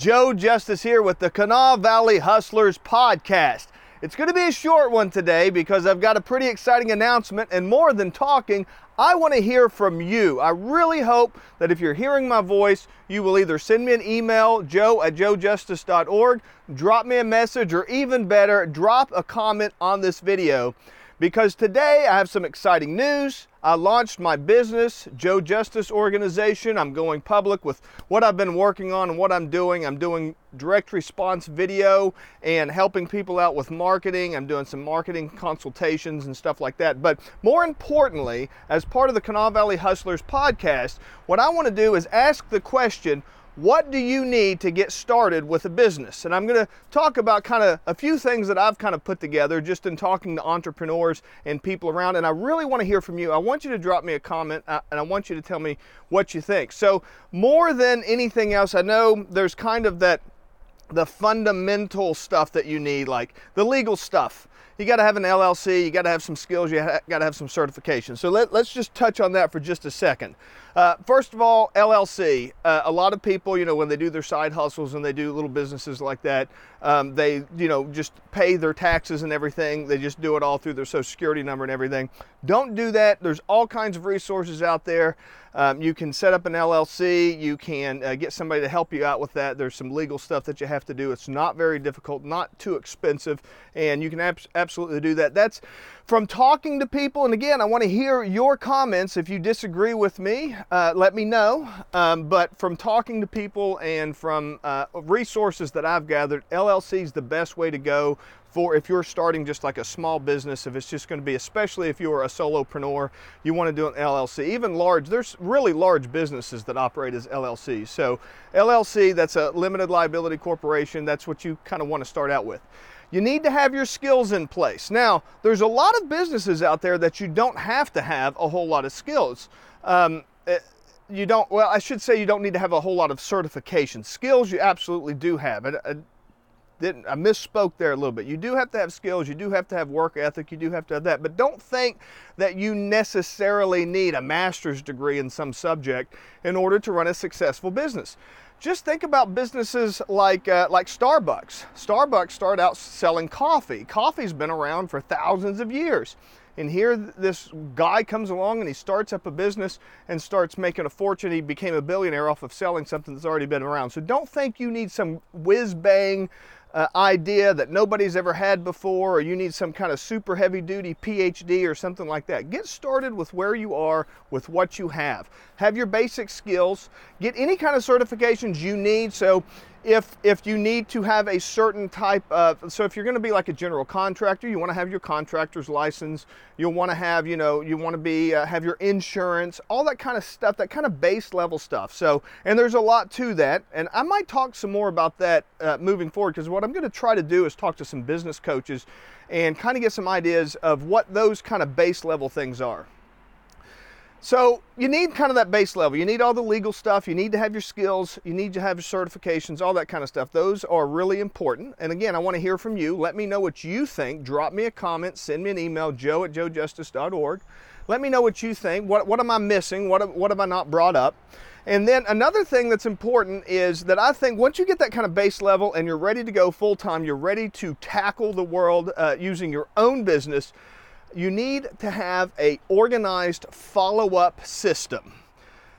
Joe Justice here with the Kanawha Valley Hustlers podcast. It's going to be a short one today because I've got a pretty exciting announcement, and more than talking, I want to hear from you. I really hope that if you're hearing my voice, you will either send me an email, joe at joejustice.org, drop me a message, or even better, drop a comment on this video because today I have some exciting news. I launched my business, Joe Justice Organization. I'm going public with what I've been working on and what I'm doing. I'm doing direct response video and helping people out with marketing. I'm doing some marketing consultations and stuff like that. But more importantly, as part of the Kanawha Valley Hustlers podcast, what I want to do is ask the question what do you need to get started with a business? And I'm going to talk about kind of a few things that I've kind of put together just in talking to entrepreneurs and people around. And I really want to hear from you. I want you to drop me a comment uh, and I want you to tell me what you think. So, more than anything else, I know there's kind of that the fundamental stuff that you need, like the legal stuff. You got to have an LLC, you got to have some skills, you got to have some certifications. So let, us just touch on that for just a second. Uh, first of all, LLC. Uh, a lot of people, you know, when they do their side hustles and they do little businesses like that, um, they, you know, just pay their taxes and everything. They just do it all through their social security number and everything. Don't do that. There's all kinds of resources out there. Um, you can set up an LLC. You can uh, get somebody to help you out with that. There's some legal stuff that you have to do. It's not very difficult, not too expensive, and you can ab- absolutely do that. That's from talking to people. And again, I want to hear your comments. If you disagree with me, uh, let me know. Um, but from talking to people and from uh, resources that I've gathered, LLC is the best way to go for if you're starting just like a small business, if it's just going to be, especially if you're a solopreneur, you want to do an LLC. Even large, there's really large businesses that operate as LLCs. So, LLC, that's a limited liability corporation, that's what you kind of want to start out with. You need to have your skills in place. Now, there's a lot of businesses out there that you don't have to have a whole lot of skills. Um, Uh, you don't, well, I should say you don't need to have a whole lot of certification. Skills you absolutely do have. I, I, uh, didn't, I misspoke there a little bit. You do have to have skills, you do have to have work ethic, you do have to have that. But don't think that you necessarily need a master's degree in some subject in order to run a successful business just think about businesses like uh, like Starbucks. Starbucks started out selling coffee. Coffee's been around for thousands of years. And here this guy comes along and he starts up a business and starts making a fortune. He became a billionaire off of selling something that's already been around. So don't think you need some whiz bang uh, idea that nobody's ever had before, or you need some kind of super heavy duty PhD or something like that. Get started with where you are with what you have. Have your basic skills, get any kind of you need. So if if you need to have a certain type of so if you're going to be like a general contractor you want to have your contractor's license you'll want to have you know you want to be uh, have your insurance all that kind of stuff that kind of base level stuff. So and there's a lot to that. And i might talk some more about that uh, moving forward because what i'm going to try to do is talk to some business coaches and kind of get some ideas of what those kind of base level things are so you need kind of that base level. You need all the legal stuff. You need to have your skills. You need to have your certifications, all that kind of stuff. Those are really important. And again, I want to hear from you. Let me know what you think. Drop me a comment. Send me an email, joe at joejustice.org. Let me know what you think. What, what am I missing? What, what have I not brought up? And then another thing that's important is that I think once you get that kind of base level and you're ready to go full time, you're ready to tackle the world uh, using your own business you need to have a organized follow-up system.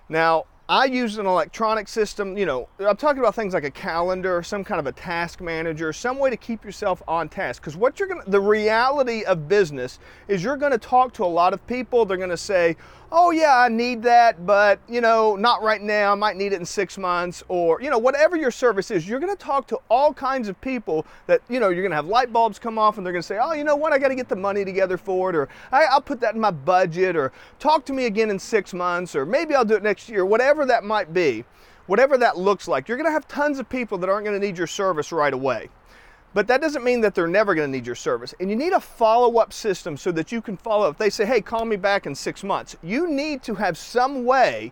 Now, I use an electronic system, you know, I'm talking about things like a calendar, some kind of a task manager, some way to keep yourself on task. Because what you're gonna, the reality of business is you're gonna talk to a lot of people. They're gonna say, oh yeah, I need that, but you know, not right now. I might need it in six months, or you know, whatever your service is. You're going to talk to all kinds of people that you know. You're going to have light bulbs come off, and they're going to say, oh, you know what? I got to get the money together for it, or I'll put that in my budget, or talk to me again in six months, or maybe I'll do it next year. Whatever that might be, whatever that looks like, you're going to have tons of people that aren't going to need your service right away. But that doesn't mean that they're never going to need your service. And you need a follow up system so that you can follow up. They say, hey, call me back in six months, you need to have some way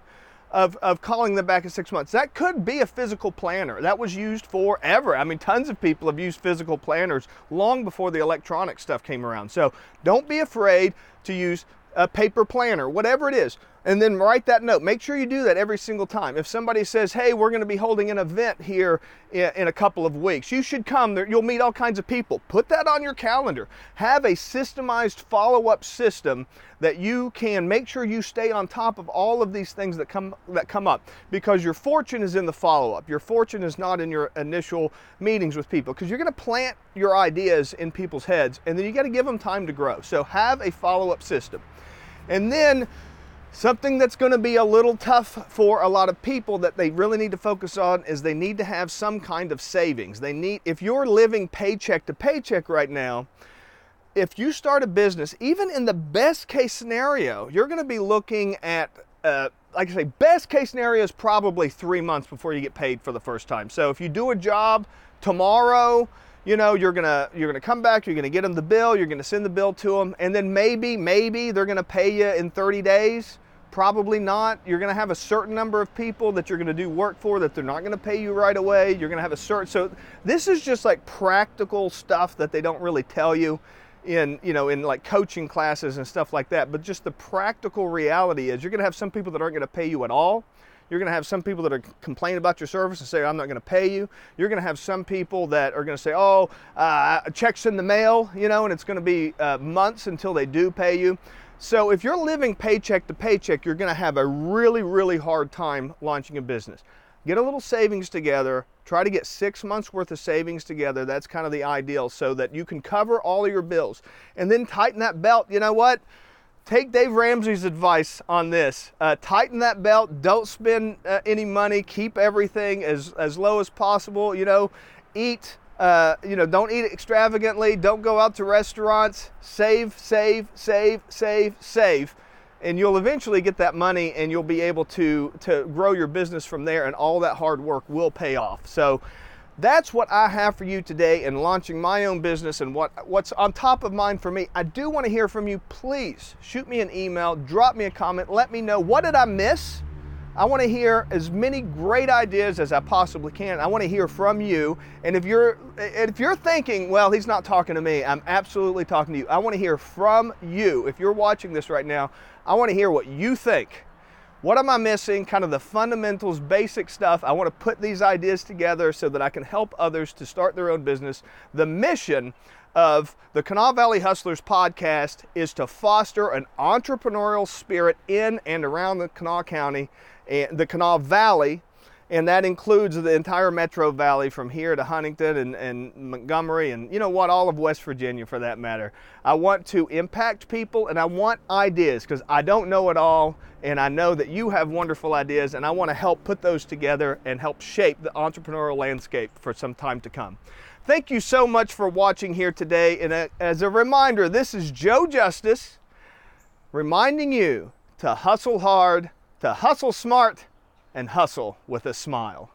of, of calling them back in six months. That could be a physical planner. That was used forever. I mean, tons of people have used physical planners long before the electronic stuff came around. So don't be afraid to use a paper planner, whatever it is. And then write that note. Make sure you do that every single time. If somebody says, "Hey, we're going to be holding an event here in, a couple of weeks. You should come. There, you'll meet all kinds of people." Put that on your calendar. Have a systemized follow-up system that you can make sure you stay on top of all of these things that come that come up because your fortune is in the follow-up. Your fortune is not in your initial meetings with people because you're going to plant your ideas in people's heads and then you got to give them time to grow. So have a follow-up system. And then Something that's going to be a little tough for a lot of people that they really need to focus on is they need to have some kind of savings. They need if you're living paycheck to paycheck right now, if you start a business, even in the best case scenario, you're going to be looking at uh, like I say, best case scenario is probably three months before you get paid for the first time. So if you do a job tomorrow, you know you're gonna you're gonna come back you're gonna get them the bill you're gonna send the bill to them and then maybe maybe they're gonna pay you in 30 days. Probably not. You're gonna have a certain number of people that you're gonna do work for that they're not gonna pay you right away. You're gonna have a certain so this is just like practical stuff that they don't really tell you in you know in like coaching classes and stuff like that but just the practical reality is you're going to have some people that aren't going to pay you at all you're going to have some people that are complaining about your service and say, I'm not going to pay you. You're going to have some people that are going to say, oh, uh, check's in the mail, you know, and it's going to be uh, months until they do pay you. So if you're living paycheck to paycheck, you're going to have a really, really hard time launching a business. Get a little savings together. Try to get six months worth of savings together. That's kind of the ideal so that you can cover all of your bills. And then tighten that belt. You know what? Take Dave Ramsey's advice on this. Uh, tighten that belt. Don't spend uh, any money. Keep everything as, as low as possible. You know, eat. Uh, you know, don't eat extravagantly. Don't go out to restaurants. Save, save, save, save, save, and you'll eventually get that money, and you'll be able to to grow your business from there. And all that hard work will pay off. So that's what I have for you today in launching my own business and what, what's on top of mind for me. I do want to hear from you. Please shoot me an email, drop me a comment, let me know what did I miss? I want to hear as many great ideas as I possibly can. I want to hear from you. And if you're if you're thinking, well, he's not talking to me, I'm absolutely talking to you. I want to hear from you. If you're watching this right now, I want to hear what you think. What am I missing? Kind of the fundamentals, basic stuff. I want to put these ideas together so that I can help others to start their own business. The mission of the Kanawha Valley Hustlers podcast is to foster an entrepreneurial spirit in and around the Kanawha County and the Kanawha Valley and that includes the entire Metro Valley from here to Huntington and, and, Montgomery and you know what, all of West Virginia for that matter. I want to impact people and I want ideas because I don't know it all and I know that you have wonderful ideas and I want to help put those together and help shape the entrepreneurial landscape for some time to come. Thank you so much for watching here today. And uh, as a reminder, this is Joe Justice reminding you to hustle hard, to hustle smart, and hustle with a smile.